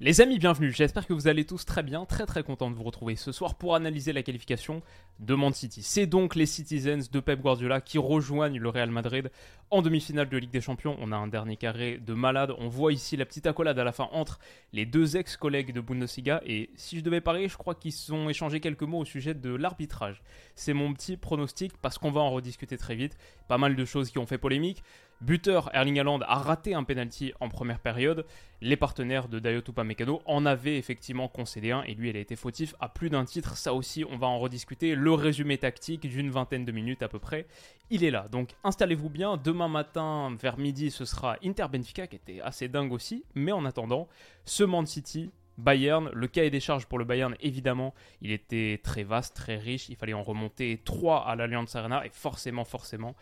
Les amis, bienvenue. J'espère que vous allez tous très bien, très très content de vous retrouver ce soir pour analyser la qualification de Man City. C'est donc les Citizens de Pep Guardiola qui rejoignent le Real Madrid en demi-finale de Ligue des Champions. On a un dernier carré de malade. On voit ici la petite accolade à la fin entre les deux ex-collègues de Bundesliga. Et si je devais parier, je crois qu'ils ont échangé quelques mots au sujet de l'arbitrage. C'est mon petit pronostic parce qu'on va en rediscuter très vite. Pas mal de choses qui ont fait polémique. Buteur Erling Haaland a raté un penalty en première période. Les partenaires de Dayot Upamecano en avaient effectivement concédé un et lui, elle a été fautif à plus d'un titre. Ça aussi, on va en rediscuter. Le résumé tactique d'une vingtaine de minutes à peu près, il est là. Donc installez-vous bien. Demain matin, vers midi, ce sera Inter Benfica qui était assez dingue aussi. Mais en attendant, ce Man City Bayern, le cahier des charges pour le Bayern, évidemment, il était très vaste, très riche. Il fallait en remonter 3 à l'Allianz Arena et forcément, forcément,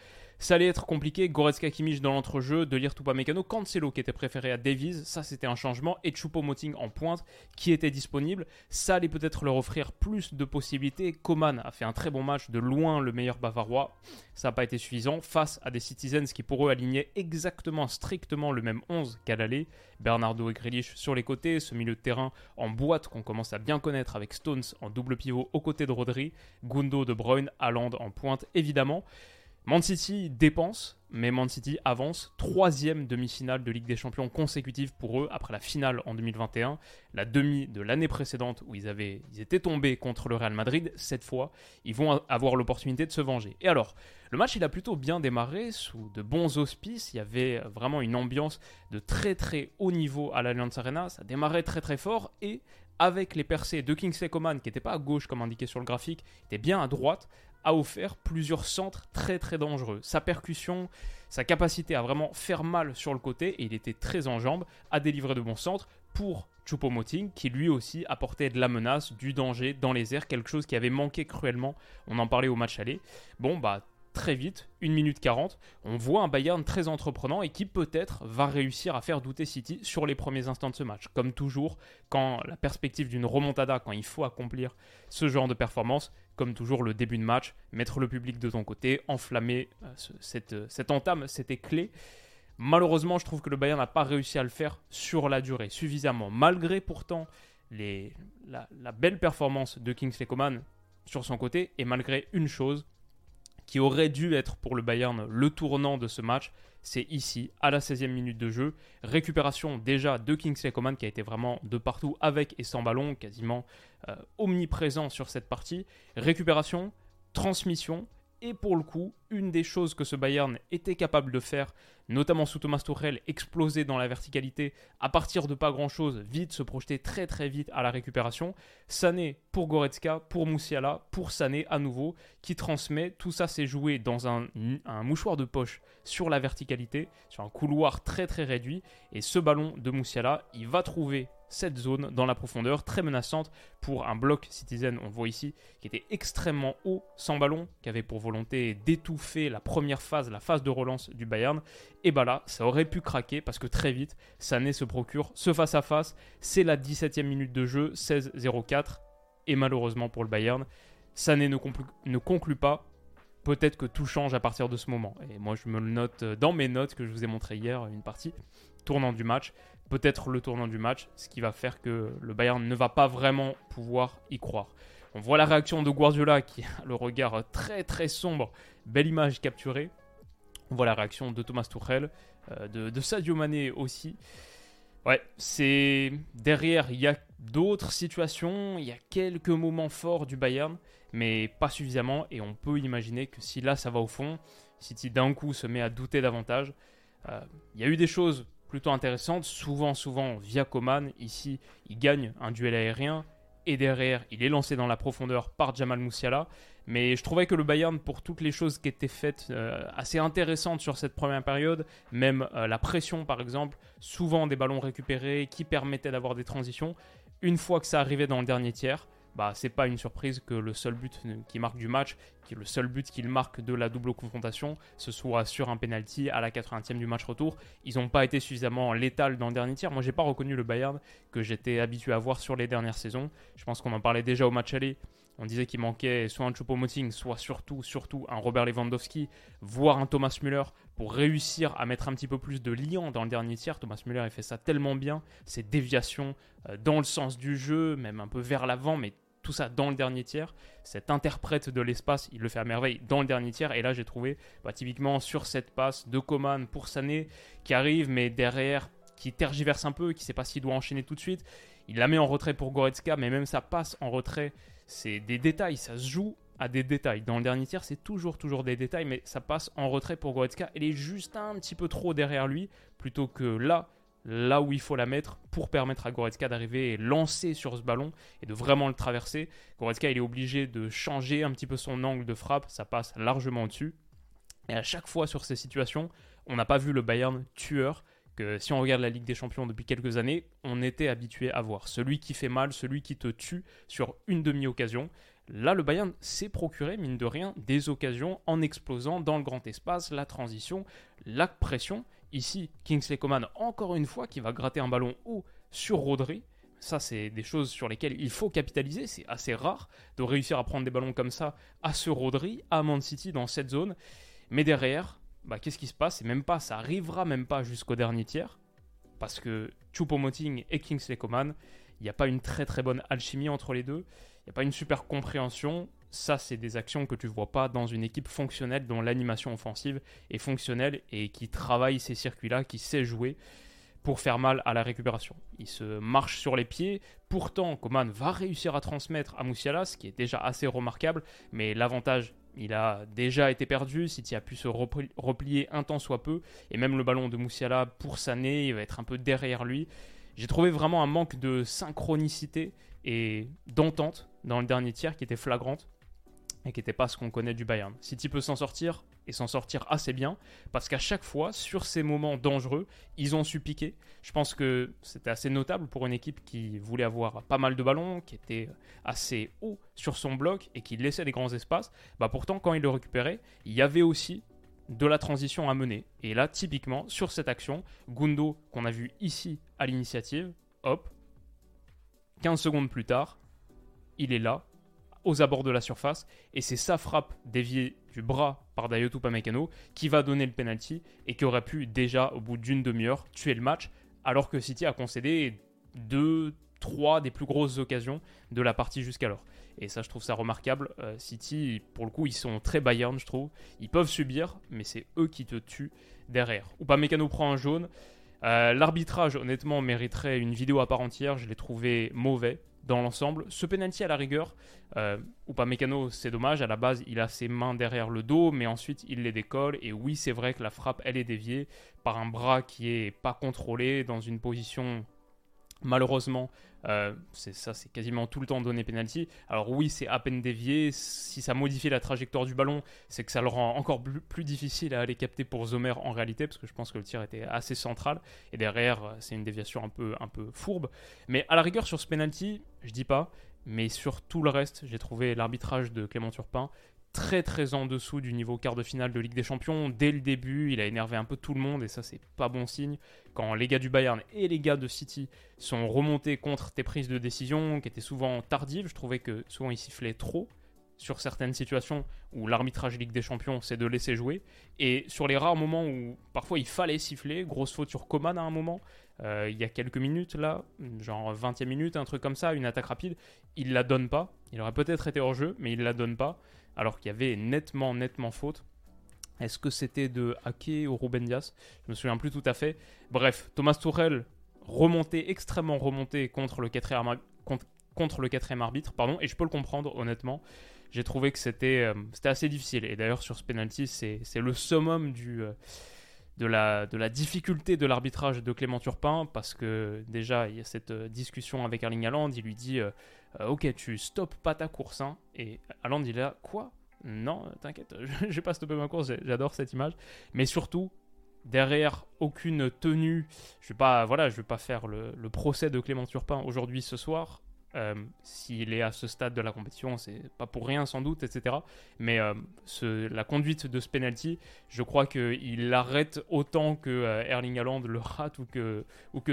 ça allait être compliqué. Goretzka Kimmich dans l'entrejeu, de lire Mécano, Cancelo qui était préféré à Davies, ça c'était un changement, et Choupo-Moting en pointe qui était disponible. Ça allait peut-être leur offrir plus de possibilités. Coman a fait un très bon match, de loin le meilleur bavarois. Ça n'a pas été suffisant face à des Citizens qui pour eux alignaient exactement, strictement le même 11 qu'à l'aller. Bernardo et Grealish sur les côtés, ce milieu de terrain en boîte qu'on commence à bien connaître avec Stones en double pivot aux côtés de Rodri, Gundo, De Bruyne, Haaland en pointe évidemment. Man City dépense, mais Man City avance. Troisième demi-finale de Ligue des Champions consécutive pour eux après la finale en 2021. La demi de l'année précédente où ils, avaient, ils étaient tombés contre le Real Madrid. Cette fois, ils vont avoir l'opportunité de se venger. Et alors, le match il a plutôt bien démarré sous de bons auspices. Il y avait vraiment une ambiance de très très haut niveau à l'Allianz Arena. Ça démarrait très très fort et avec les percées de Kingsley Coman qui n'était pas à gauche comme indiqué sur le graphique, était bien à droite, a offert plusieurs centres très très dangereux. Sa percussion, sa capacité à vraiment faire mal sur le côté, et il était très en jambes, à délivrer de bons centres pour Choupo-Moting, qui lui aussi apportait de la menace, du danger dans les airs, quelque chose qui avait manqué cruellement. On en parlait au match aller. Bon, bah très vite, 1 minute 40, on voit un Bayern très entreprenant et qui peut-être va réussir à faire douter City sur les premiers instants de ce match. Comme toujours, quand la perspective d'une remontada, quand il faut accomplir ce genre de performance, comme toujours le début de match, mettre le public de ton côté, enflammer euh, cette, cette entame, c'était clé. Malheureusement, je trouve que le Bayern n'a pas réussi à le faire sur la durée suffisamment, malgré pourtant les, la belle performance de Kingsley Coman sur son côté, et malgré une chose, qui aurait dû être pour le Bayern le tournant de ce match, c'est ici, à la 16e minute de jeu. Récupération déjà de Kingsley Coman qui a été vraiment de partout avec et sans ballon, quasiment euh, omniprésent sur cette partie. Récupération, transmission, et pour le coup, une des choses que ce Bayern était capable de faire, notamment sous Thomas Tuchel, exploser dans la verticalité à partir de pas grand-chose, vite se projeter très très vite à la récupération. Sané pour Goretzka, pour Moussiala, pour Sané à nouveau, qui transmet. Tout ça s'est joué dans un, mouchoir de poche sur la verticalité, sur un couloir très très réduit. Et ce ballon de Moussiala, il va trouver cette zone dans la profondeur, très menaçante pour un bloc Citizen, on voit ici, qui était extrêmement haut, sans ballon, qui avait pour volonté d'étouffer la première phase, la phase de relance du Bayern. Et bah là, ça aurait pu craquer parce que très vite, Sané se procure ce face-à-face. C'est la 17e minute de jeu, 16-0-4. Et malheureusement pour le Bayern, Sané ne, ne conclut pas. Peut-être que tout change à partir de ce moment. Et moi, je me le note dans mes notes que je vous ai montré hier, une partie tournant du match peut-être le tournant du match, ce qui va faire que le Bayern ne va pas vraiment pouvoir y croire. On voit la réaction de Guardiola qui a le regard très très sombre, belle image capturée. On voit la réaction de Thomas Tuchel, euh, de, Sadio Mané aussi. Ouais, c'est derrière, il y a d'autres situations, il y a quelques moments forts du Bayern, mais pas suffisamment. Et on peut imaginer que si là ça va au fond, City d'un coup se met à douter davantage. Euh, il y a eu des choses plutôt intéressante, souvent, souvent via Coman. Ici, il gagne un duel aérien et derrière, il est lancé dans la profondeur par Jamal Moussiala. Mais je trouvais que le Bayern, pour toutes les choses qui étaient faites euh, assez intéressantes sur cette première période, même euh, la pression par exemple, souvent des ballons récupérés qui permettaient d'avoir des transitions, une fois que ça arrivait dans le dernier tiers, bah, c'est pas une surprise que le seul but qui marque du match, qui est le seul but qu'il marque de la double confrontation, ce soit sur un penalty à la 80e du match retour. Ils n'ont pas été suffisamment létals dans le dernier tiers. Moi, j'ai pas reconnu le Bayern que j'étais habitué à voir sur les dernières saisons. Je pense qu'on en parlait déjà au match aller. On disait qu'il manquait soit un Choupo-Moting, soit surtout, surtout un Robert Lewandowski, voire un Thomas Müller pour réussir à mettre un petit peu plus de liant dans le dernier tiers. Thomas Müller, il fait ça tellement bien, ses déviations euh, dans le sens du jeu, même un peu vers l'avant, mais tout ça dans le dernier tiers. Cet interprète de l'espace, il le fait à merveille dans le dernier tiers. Et là, j'ai trouvé bah, typiquement sur cette passe de Coman pour Sané qui arrive, mais derrière, qui tergiverse un peu, qui ne sait pas s'il doit enchaîner tout de suite. Il la met en retrait pour Goretzka, mais même sa passe en retrait, c'est des détails, ça se joue à des détails. Dans le dernier tiers, c'est toujours, toujours des détails, mais ça passe en retrait pour Goretzka. Elle est juste un petit peu trop derrière lui, plutôt que là, là où il faut la mettre pour permettre à Goretzka d'arriver et lancer sur ce ballon et de vraiment le traverser. Goretzka, il est obligé de changer un petit peu son angle de frappe, ça passe largement au-dessus. Et à chaque fois sur ces situations, on n'a pas vu le Bayern tueur que si on regarde la Ligue des Champions depuis quelques années, on était habitué à voir. Celui qui fait mal, celui qui te tue sur une demi-occasion. Là, le Bayern s'est procuré, mine de rien, des occasions en explosant dans le grand espace, la transition, la pression. Ici, Kingsley Coman, encore une fois, qui va gratter un ballon haut sur Rodri. Ça, c'est des choses sur lesquelles il faut capitaliser. C'est assez rare de réussir à prendre des ballons comme ça à ce Rodri, à Man City, dans cette zone. Mais derrière, bah, qu'est-ce qui se passe? C'est même pas, ça arrivera même pas jusqu'au dernier tiers. Parce que Choupo-Moting et Kingsley Coman, il n'y a pas une très très bonne alchimie entre les deux. Il n'y a pas une super compréhension ça, c'est des actions que tu ne vois pas dans une équipe fonctionnelle dont l'animation offensive est fonctionnelle et qui travaille ces circuits-là, qui sait jouer pour faire mal à la récupération. Il se marche sur les pieds. Pourtant, Coman va réussir à transmettre à Moussiala, ce qui est déjà assez remarquable, mais l'avantage, il a déjà été perdu. City a pu se replier un temps soit peu, et même le ballon de Moussiala pour Sané, il va être un peu derrière lui. J'ai trouvé vraiment un manque de synchronicité et d'entente dans le dernier tiers qui était flagrante et qui n'était pas ce qu'on connaît du Bayern. City peut s'en sortir et s'en sortir assez bien parce qu'à chaque fois, sur ces moments dangereux, ils ont su piquer. Je pense que c'était assez notable pour une équipe qui voulait avoir pas mal de ballons, qui était assez haut sur son bloc et qui laissait des grands espaces. Bah pourtant, quand il le récupérait, il y avait aussi de la transition à mener. Et là, typiquement, sur cette action, Gundo, qu'on a vu ici à l'initiative, hop, 15 secondes plus tard, il est là, aux abords de la surface. Et c'est sa frappe déviée du bras par Dayoto Pamecano qui va donner le penalty et qui aurait pu déjà, au bout d'une demi-heure, tuer le match. Alors que City a concédé deux, trois des plus grosses occasions de la partie jusqu'alors. Et ça, je trouve ça remarquable. Euh, City, pour le coup, ils sont très Bayern, je trouve. Ils peuvent subir, mais c'est eux qui te tuent derrière. Ou pas prend un jaune. Euh, l'arbitrage, honnêtement, mériterait une vidéo à part entière. Je l'ai trouvé mauvais dans l'ensemble. Ce penalty à la rigueur, euh, ou pas mécano, c'est dommage. À la base, il a ses mains derrière le dos, mais ensuite il les décolle. Et oui, c'est vrai que la frappe, elle est déviée par un bras qui est pas contrôlé dans une position malheureusement euh, c'est ça, c'est quasiment tout le temps donné penalty. Alors oui, c'est à peine dévié. Si ça modifie la trajectoire du ballon, c'est que ça le rend encore plus, difficile à aller capter pour Zomer en réalité, parce que je pense que le tir était assez central. Et derrière, euh, c'est une déviation un peu, un peu fourbe. Mais à la rigueur sur ce penalty, je dis pas. Mais sur tout le reste, j'ai trouvé l'arbitrage de Clément Turpin très très en dessous du niveau quart de finale de Ligue des Champions. Dès le début, il a énervé un peu tout le monde et ça c'est pas bon signe. Quand les gars du Bayern et les gars de City sont remontés contre tes prises de décision qui étaient souvent tardives, je trouvais que souvent ils sifflaient trop sur certaines situations où l'arbitrage Ligue des Champions c'est de laisser jouer et sur les rares moments où parfois il fallait siffler, grosse faute sur Coman à un moment, euh, il y a quelques minutes là, genre 20e minute, un truc comme ça, une attaque rapide, il la donne pas. Il aurait peut-être été hors jeu, mais il la donne pas alors qu'il y avait nettement, nettement faute. Est-ce que c'était de Ake ou Ruben Dias? Je me souviens plus tout à fait. Bref, Thomas Tourel remonté, extrêmement remonté contre le quatrième, arbitre, pardon, et je peux le comprendre honnêtement. J'ai trouvé que c'était euh, assez difficile. Et d'ailleurs, sur ce penalty, c'est le summum du, euh, de, la, de la difficulté de l'arbitrage de Clément Turpin, parce que déjà, il y a cette euh, discussion avec Erling Haaland, il lui dit euh, ok, tu stoppes pas ta course. Hein. Et Haaland, il est là, quoi? Non, t'inquiète, je vais pas stopper ma course, j'adore cette image. Mais surtout, derrière aucune tenue, je vais pas, voilà, vais pas faire le, le procès de Clément Turpin aujourd'hui ce soir. Euh, s'il est à ce stade de la compétition, c'est pas pour rien sans doute, etc. Mais euh, la conduite de ce penalty, je crois qu'il l'arrête autant que euh, Erling Haaland le rate ou que,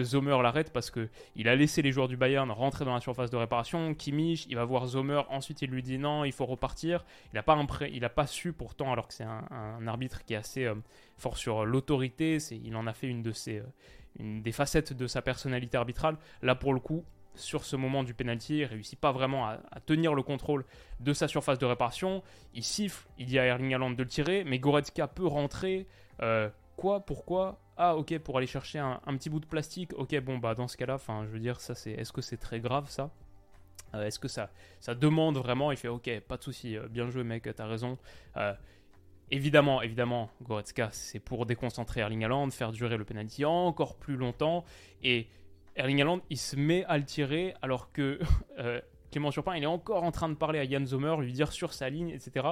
Zomer l'arrête parce qu'il a laissé les joueurs du Bayern rentrer dans la surface de réparation. Kimmich, il va voir Zomer, ensuite il lui dit non, il faut repartir. Il n'a pas, pas su pourtant, alors que c'est un, arbitre qui est assez fort sur l'autorité, il en a fait une de ses, une des facettes de sa personnalité arbitrale. Là pour le coup, sur ce moment du penalty, il réussit pas vraiment à, tenir le contrôle de sa surface de réparation. Il siffle, il dit à Erling Haaland de le tirer, mais Goretzka peut rentrer. Euh, quoi Pourquoi? Ah ok, pour aller chercher un, petit bout de plastique. Ok, bon bah dans ce cas-là, enfin je veux dire, ça c'est, est-ce que c'est très grave ça? Euh, Est-ce que ça, ça demande vraiment? Il fait ok, pas de souci, euh, bien joué mec, t'as raison. Évidemment, évidemment, Goretzka, c'est pour déconcentrer Erling Haaland, faire durer le penalty encore plus longtemps. Et Erling Haaland, il se met à le tirer alors que euh, Clément Turpin, il est encore en train de parler à Jan Zomer, lui dire sur sa ligne, etc.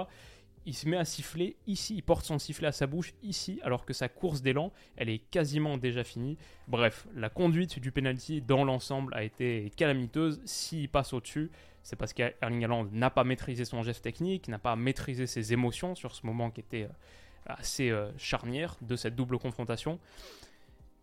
Il se met à siffler ici, il porte son sifflet à sa bouche ici, alors que sa course d'élan, elle est quasiment déjà finie. Bref, la conduite du penalty dans l'ensemble a été calamiteuse. S'il passe au-dessus, c'est parce qu'Erling Haaland n'a pas maîtrisé son geste technique, n'a pas maîtrisé ses émotions sur ce moment qui était euh, assez euh, charnière de cette double confrontation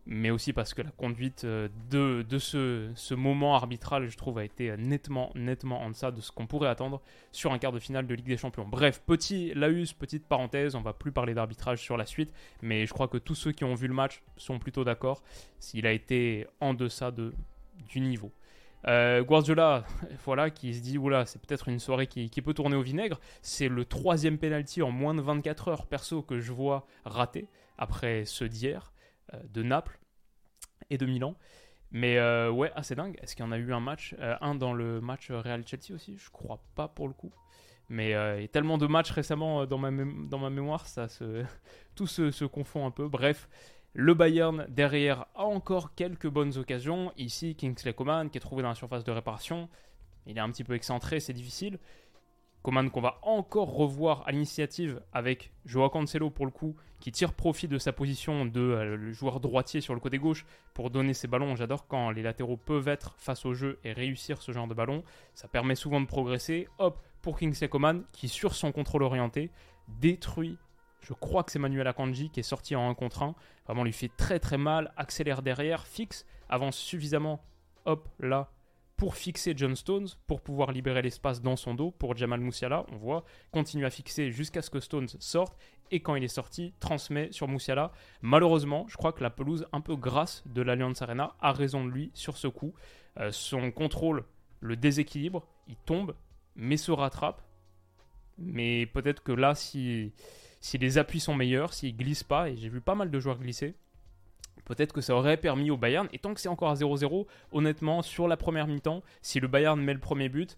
mais aussi parce que la conduite euh, de, de ce, ce, moment arbitral, je trouve, a été nettement, nettement en deçà de ce qu'on pourrait attendre sur un quart de finale de Ligue des Champions. Bref, petit laus, petite parenthèse, on va plus parler d'arbitrage sur la suite, mais je crois que tous ceux qui ont vu le match sont plutôt d'accord s'il a été en deçà de, du niveau. Euh, Guardiola, voilà, qui se dit, oula, c'est peut-être une soirée qui, qui, peut tourner au vinaigre. C'est le troisième penalty en moins de 24 heures, perso, que je vois raté après ce d'hier. Euh, de Naples et de Milan. Mais euh, ouais, assez dingue. Est-ce qu'il y en a eu un match euh, Un dans le match Real-Chelsea aussi? Je crois pas pour le coup. Mais il y a tellement de matchs récemment dans ma, dans ma mémoire, ça se... tout se, se, confond un peu. Bref, le Bayern derrière a encore quelques bonnes occasions. Ici, Kingsley Coman qui est trouvé dans la surface de réparation. Il est un petit peu excentré, c'est difficile. Coman qu'on va encore revoir à l'initiative avec Joao Cancelo pour le coup, qui tire profit de sa position de euh, joueur droitier sur le côté gauche pour donner ses ballons. J'adore quand les latéraux peuvent être face au jeu et réussir ce genre de ballon. Ça permet souvent de progresser. Hop, pour Kingsley Coman, qui sur son contrôle orienté détruit. Je crois que c'est Manuel Akanji qui est sorti en 1 contre 1. Vraiment, lui fait très très mal. Accélère derrière, fixe, avance suffisamment. Hop, là, pour fixer John Stones, pour pouvoir libérer l'espace dans son dos pour Jamal Moussiala. On voit, continue à fixer jusqu'à ce que Stones sorte et quand il est sorti, transmet sur Moussiala. Malheureusement, je crois que la pelouse un peu grasse de l'Alliance Arena a raison de lui sur ce coup. Euh, son contrôle le déséquilibre, il tombe, mais se rattrape. Mais peut-être que là, si, si les appuis sont meilleurs, s'il glisse pas, et j'ai vu pas mal de joueurs glisser, Peut-être que ça aurait permis au Bayern, et tant que c'est encore à 0-0, honnêtement, sur la première mi-temps, si le Bayern met le premier but,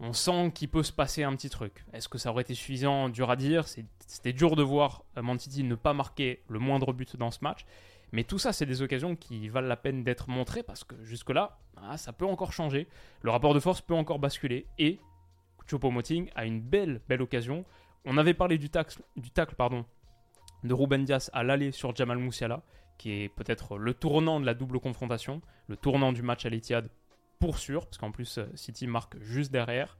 on sent qu'il peut se passer un petit truc. Est-ce que ça aurait été suffisant? Dur à dire. C'était dur de voir euh, Mantiti ne pas marquer le moindre but dans ce match. Mais tout ça, c'est des occasions qui valent la peine d'être montrées parce que jusque-là, ah, ça peut encore changer. Le rapport de force peut encore basculer. Et Choupo-Moting a une belle, belle occasion. On avait parlé du tacle, du tacle pardon, de Ruben Dias à l'aller sur Jamal Moussiala qui est peut-être le tournant de la double confrontation, le tournant du match à l'Etihad pour sûr, parce qu'en plus euh, City marque juste derrière.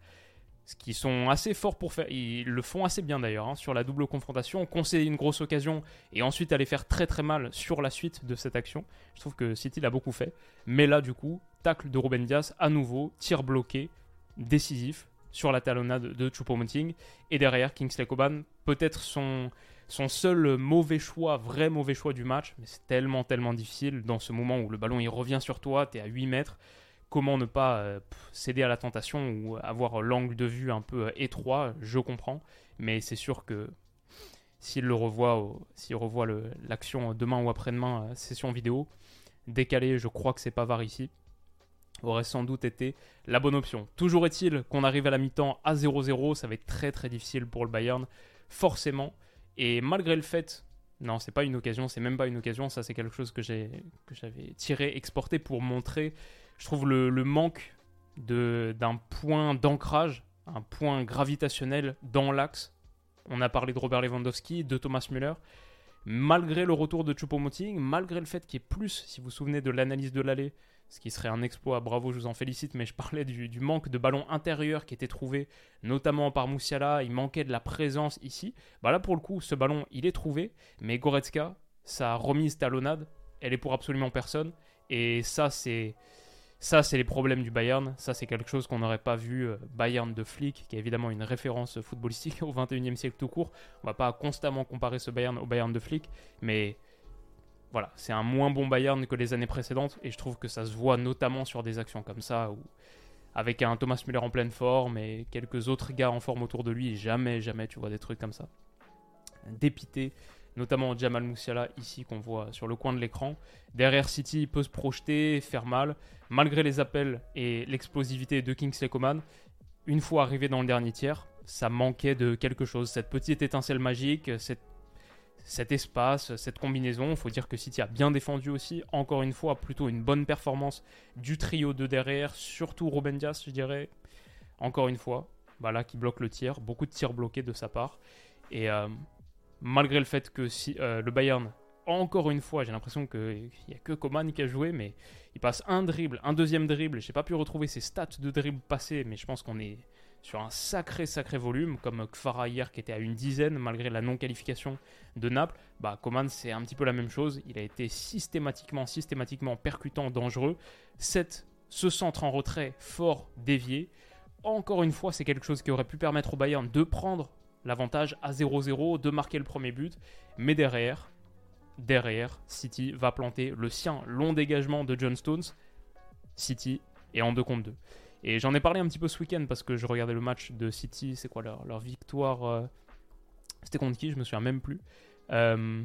Ce qui sont assez forts pour faire, ils le font assez bien d'ailleurs hein, sur la double confrontation, concéder une grosse occasion et ensuite aller faire très très mal sur la suite de cette action. Je trouve que City l'a beaucoup fait, mais là du coup, tacle de Ruben Diaz à nouveau, tir bloqué, décisif sur la talonnade de Choupo-Moting et derrière Kingsley Coban peut-être son son seul mauvais choix, vrai mauvais choix du match, mais c'est tellement, tellement difficile dans ce moment où le ballon il revient sur toi, tu es à 8 mètres. Comment ne pas euh, céder à la tentation ou avoir l'angle de vue un peu euh, étroit, je comprends. Mais c'est sûr que s'il le revoit, s'il revoit l'action demain ou après-demain, euh, session vidéo, décalé, je crois que c'est Pavard ici, aurait sans doute été la bonne option. Toujours est-il qu'on arrive à la mi-temps à 0-0, ça va être très très difficile pour le Bayern, forcément. Et malgré le fait, non, c'est pas une occasion, c'est même pas une occasion, ça c'est quelque chose que j'avais tiré, exporté pour montrer, je trouve, le, manque d'un point d'ancrage, un point gravitationnel dans l'axe. On a parlé de Robert Lewandowski, de Thomas Müller. Malgré le retour de Choupo-Moting, malgré le fait qu'il y ait plus, si vous vous souvenez de l'analyse de l'aller, ce qui serait un exploit, bravo, je vous en félicite, mais je parlais du, manque de ballon intérieur qui était trouvé, notamment par Moussiala, il manquait de la présence ici. Bah là, pour le coup, ce ballon, il est trouvé, mais Goretzka, sa remise talonnade, elle est pour absolument personne, et ça, c'est ça, c'est les problèmes du Bayern. Ça, c'est quelque chose qu'on n'aurait pas vu. Euh, Bayern de Flick, qui est évidemment une référence footballistique au 21e siècle tout court. On va pas constamment comparer ce Bayern au Bayern de Flick, mais voilà, c'est un moins bon Bayern que les années précédentes. Et je trouve que ça se voit notamment sur des actions comme ça, où avec un Thomas Müller en pleine forme et quelques autres gars en forme autour de lui, jamais, jamais tu vois des trucs comme ça. Dépité notamment Jamal Moussiala ici qu'on voit sur le coin de l'écran. Derrière City, il peut se projeter, faire mal, malgré les appels et l'explosivité de Kingsley Coman. Une fois arrivé dans le dernier tiers, ça manquait de quelque chose, cette petite étincelle magique, cet espace, cette combinaison. Il faut dire que City a bien défendu aussi. Encore une fois, plutôt une bonne performance du trio de derrière, surtout Ruben Dias, je dirais. Encore une fois, voilà, qui bloque le tir. Beaucoup de tirs bloqués de sa part. Et euh, malgré le fait que euh, le Bayern, encore une fois, j'ai l'impression qu'il n'y a que Coman qui a joué, mais il passe un dribble, un deuxième dribble. Je n'ai pas pu retrouver ses stats de dribble passés, mais je pense qu'on est sur un sacré, sacré volume, comme Kfara hier qui était à une dizaine malgré la non-qualification de Naples. Bah, Coman, c'est un petit peu la même chose. Il a été systématiquement, systématiquement percutant, dangereux. Cette, ce centre en retrait fort, dévié. Encore une fois, c'est quelque chose qui aurait pu permettre au Bayern de prendre l'avantage à 0-0 de marquer le premier but. Mais derrière, derrière, City va planter le sien. Long dégagement de John Stones. City est en 2 contre 2. Et j'en ai parlé un petit peu ce week-end parce que je regardais le match de City. C'est quoi leur, victoire euh, C'était contre qui Je me souviens même plus. Euh,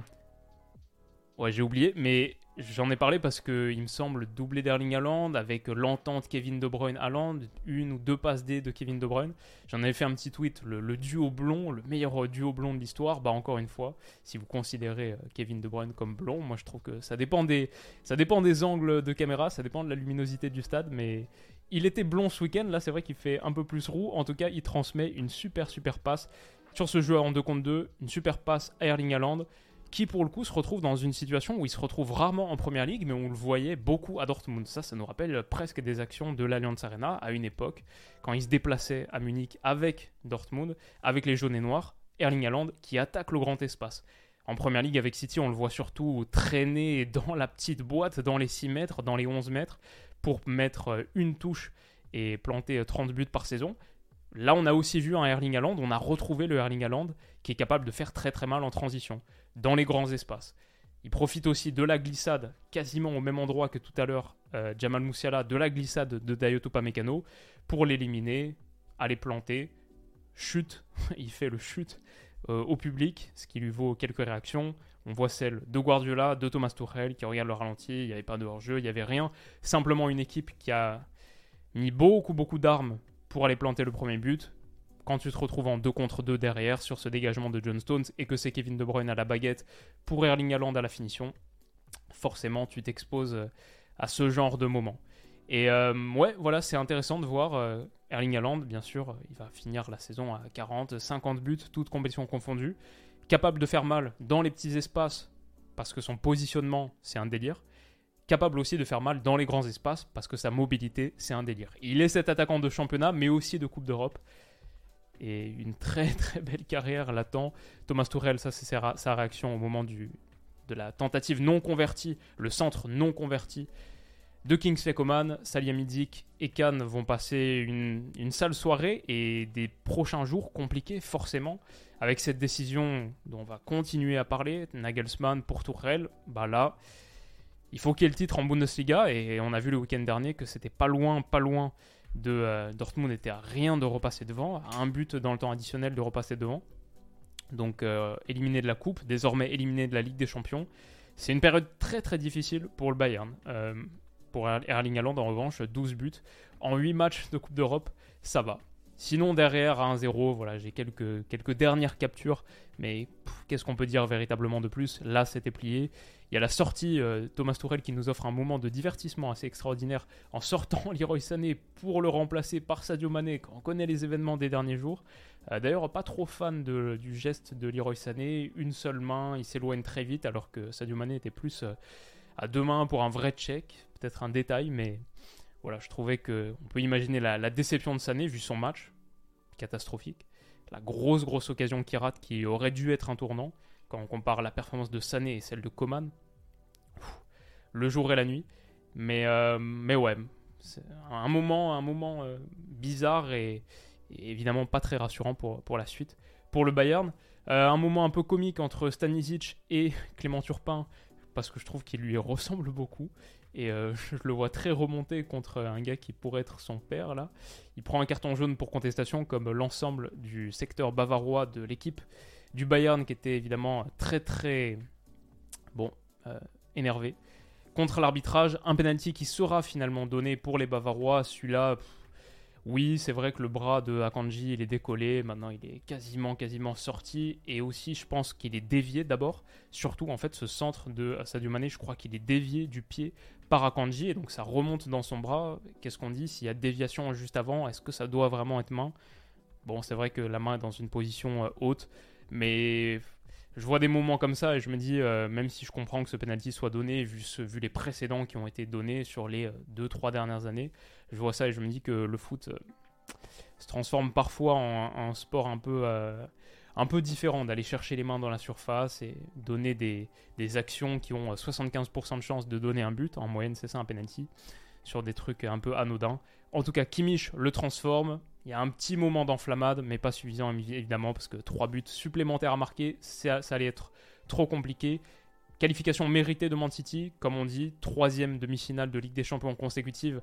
ouais, j'ai oublié. Mais J'en ai parlé parce qu'il me semble doublé d'Erling Haaland avec l'entente Kevin De Bruyne Haaland, une ou deux passes D de Kevin De Bruyne. J'en avais fait un petit tweet, le, duo blond, le meilleur duo blond de l'histoire. Bah encore une fois, si vous considérez euh, Kevin De Bruyne comme blond, moi je trouve que ça dépend des, ça dépend des angles de caméra, ça dépend de la luminosité du stade, mais il était blond ce week-end. Là, c'est vrai qu'il fait un peu plus roux. En tout cas, il transmet une super super passe sur ce jeu en 2 contre 2, une super passe à Erling Haaland qui pour le coup se retrouve dans une situation où il se retrouve rarement en première ligue, mais on le voyait beaucoup à Dortmund. Ça, ça nous rappelle presque des actions de l'Allianz Arena à une époque, quand il se déplaçait à Munich avec Dortmund, avec les jaunes et noirs, Erling Haaland qui attaque le grand espace. En première ligue avec City, on le voit surtout traîner dans la petite boîte, dans les 6 mètres, dans les 11 mètres, pour mettre une touche et planter 30 buts par saison. Là, on a aussi vu un Erling Haaland, on a retrouvé le Erling Haaland qui est capable de faire très très mal en transition dans les grands espaces. Il profite aussi de la glissade, quasiment au même endroit que tout à l'heure, euh, Jamal Moussiala, de la glissade de Dayoto Pamecano, pour l'éliminer, aller planter, chute, il fait le chute euh, au public, ce qui lui vaut quelques réactions. On voit celle de Guardiola, de Thomas Tuchel, qui regarde le ralenti, il n'y avait pas de hors-jeu, il n'y avait rien. Simplement une équipe qui a mis beaucoup, beaucoup d'armes pour aller planter le premier but, quand tu te retrouves en 2 contre 2 derrière sur ce dégagement de John Stones et que c'est Kevin De Bruyne à la baguette pour Erling Haaland à la finition, forcément tu t'exposes à ce genre de moment. Et euh, ouais, voilà, c'est intéressant de voir euh, Erling Haaland, bien sûr, il va finir la saison à 40, 50 buts, toutes compétitions confondues, capable de faire mal dans les petits espaces parce que son positionnement, c'est un délire capable aussi de faire mal dans les grands espaces parce que sa mobilité, c'est un délire. Il est cet attaquant de championnat, mais aussi de Coupe d'Europe et une très très belle carrière l'attend. Thomas Tourelle, ça c'est sa réaction au moment du, de la tentative non convertie, le centre non converti de Kingsley Coman. Salihamidzic et Khan vont passer une, sale soirée et des prochains jours compliqués forcément. Avec cette décision dont on va continuer à parler, Nagelsmann pour Tourelle, bah là, il faut qu'il y ait le titre en Bundesliga et on a vu le week-end dernier que c'était pas loin, pas loin de euh, Dortmund était à rien de repasser devant, un but dans le temps additionnel de repasser devant. Donc euh, éliminé de la coupe, désormais éliminé de la Ligue des Champions. C'est une période très très difficile pour le Bayern. Euh, pour Erling Haaland en revanche, 12 buts en 8 matchs de Coupe d'Europe, ça va. Sinon, derrière, à 1-0, voilà, j'ai quelques, dernières captures, mais qu'est-ce qu'on peut dire véritablement de plus? Là, c'était plié. Il y a la sortie, euh, Thomas Tourel qui nous offre un moment de divertissement assez extraordinaire en sortant Leroy Sané pour le remplacer par Sadio Mané, quand on connaît les événements des derniers jours. Euh, d'ailleurs, pas trop fan du geste de Leroy Sané, une seule main, il s'éloigne très vite, alors que Sadio Mané était plus euh, à deux mains pour un vrai check, peut-être un détail, mais voilà, je trouvais que on peut imaginer la, déception de Sané vu son match catastrophique, la grosse grosse occasion qui rate qui aurait dû être un tournant quand on compare la performance de Sané et celle de Coman. Le jour et la nuit, mais euh, mais ouais, c'est un moment un moment euh, bizarre et, évidemment pas très rassurant pour pour la suite. Pour le Bayern, euh, un moment un peu comique entre Stanisic et Clément Turpin parce que je trouve qu'il lui ressemble beaucoup. Et euh, je le vois très remonté contre un gars qui pourrait être son père là. Il prend un carton jaune pour contestation comme l'ensemble du secteur bavarois de l'équipe du Bayern qui était évidemment très très bon euh, énervé contre l'arbitrage. Un penalty qui sera finalement donné pour les Bavarois. Celui-là, oui, c'est vrai que le bras de Akanji, il est décollé, maintenant il est quasiment, quasiment sorti, et aussi je pense qu'il est dévié d'abord, surtout en fait ce centre de Sadio Mané, je crois qu'il est dévié du pied par Akanji, et donc ça remonte dans son bras, qu'est-ce qu'on dit? S'il y a déviation juste avant, est-ce que ça doit vraiment être main? Bon, c'est vrai que la main est dans une position euh, haute, mais je vois des moments comme ça et je me dis, euh, même si je comprends que ce penalty soit donné, vu, les précédents qui ont été donnés sur les 2-3 euh, dernières années, je vois ça et je me dis que le foot euh, se transforme parfois en, sport un peu, un peu différent, d'aller chercher les mains dans la surface et donner des, des actions qui ont 75% de chance de donner un but. En moyenne, c'est ça un penalty, sur des trucs un peu anodins. En tout cas, Kimmich le transforme. Il y a un petit moment d'enflammade, mais pas suffisant évidemment, parce que trois buts supplémentaires à marquer, ça, allait être trop compliqué. Qualification méritée de Man City, comme on dit, troisième demi-finale de Ligue des Champions consécutive,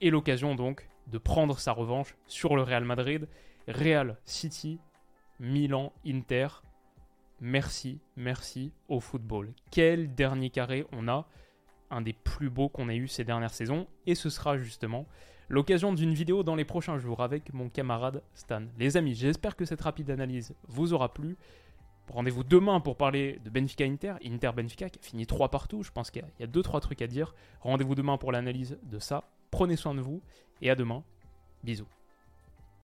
et l'occasion donc de prendre sa revanche sur le Real Madrid. Real City, Milan, Inter. Merci, merci au football. Quel dernier carré on a, un des plus beaux qu'on ait eu ces dernières saisons, et ce sera justement l'occasion d'une vidéo dans les prochains jours avec mon camarade Stan. Les amis, j'espère que cette rapide analyse vous aura plu. Rendez-vous demain pour parler de Benfica Inter, Inter Benfica qui a fini 3 partout. Je pense qu'il y a 2-3 trucs à dire. Rendez-vous demain pour l'analyse de ça. Prenez soin de vous et à demain. Bisous.